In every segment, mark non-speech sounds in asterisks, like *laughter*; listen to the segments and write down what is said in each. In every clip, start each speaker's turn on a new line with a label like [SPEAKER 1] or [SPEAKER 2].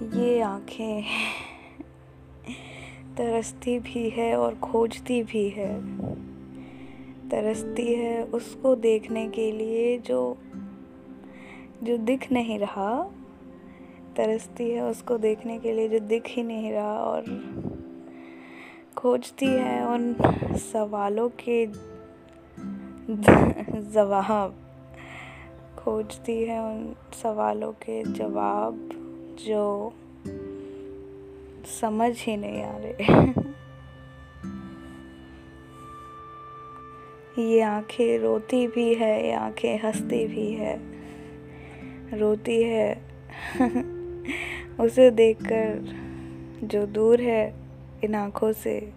[SPEAKER 1] आँखें तरसती भी है और खोजती भी है। तरसती है उसको देखने के लिए जो जो दिख नहीं रहा। तरसती है उसको देखने के लिए जो दिख ही नहीं रहा और खोजती है उन सवालों के जवाब। खोजती है उन सवालों के जवाब। जो समझ ही नहीं आ रहे। ये आँखें रोती भी है, ये आँखें हंसती भी है। रोती है। *laughs* उसे देखकर जो दूर है इन आँखों से,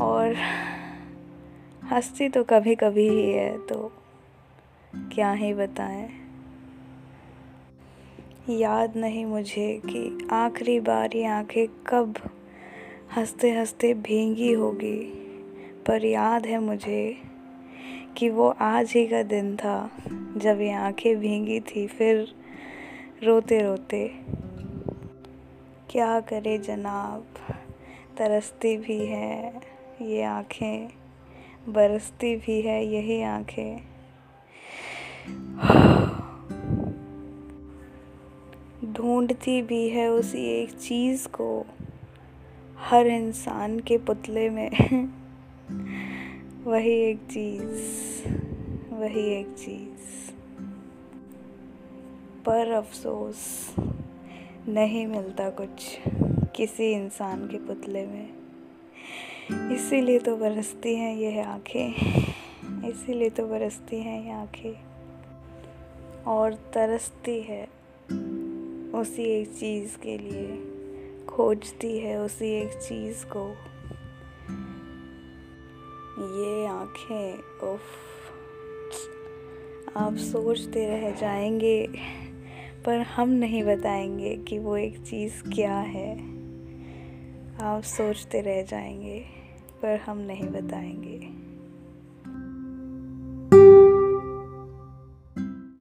[SPEAKER 1] और हंसती तो कभी कभी ही है तो क्या ही बताएँ। याद नहीं मुझे कि आखिरी बार ये आँखें कब हँसते हँसते भींगी होगी, पर याद है मुझे कि वो आज ही का दिन था जब ये आँखें भींगी थी फिर रोते रोते क्या करे जनाब, तरसती भी है ये आँखें, बरसती भी है यही आँखें। ढूंढती भी है उसी एक चीज़ को, हर इंसान के पुतले में। *laughs* वही एक चीज़, वही एक चीज़। पर अफसोस, नहीं मिलता कुछ किसी इंसान के पुतले में। इसीलिए तो बरसती हैं ये आँखें, इसीलिए तो बरसती हैं ये आँखें। और तरसती है। उसी एक चीज़ के लिए खोजती है, उसी एक चीज़ को। ये आँखें, उफ। आप सोचते रह जाएँगे, पर हम नहीं बताएँगे कि वो एक चीज़ क्या है। आप सोचते रह जाएँगे, पर हम नहीं बताएँगे।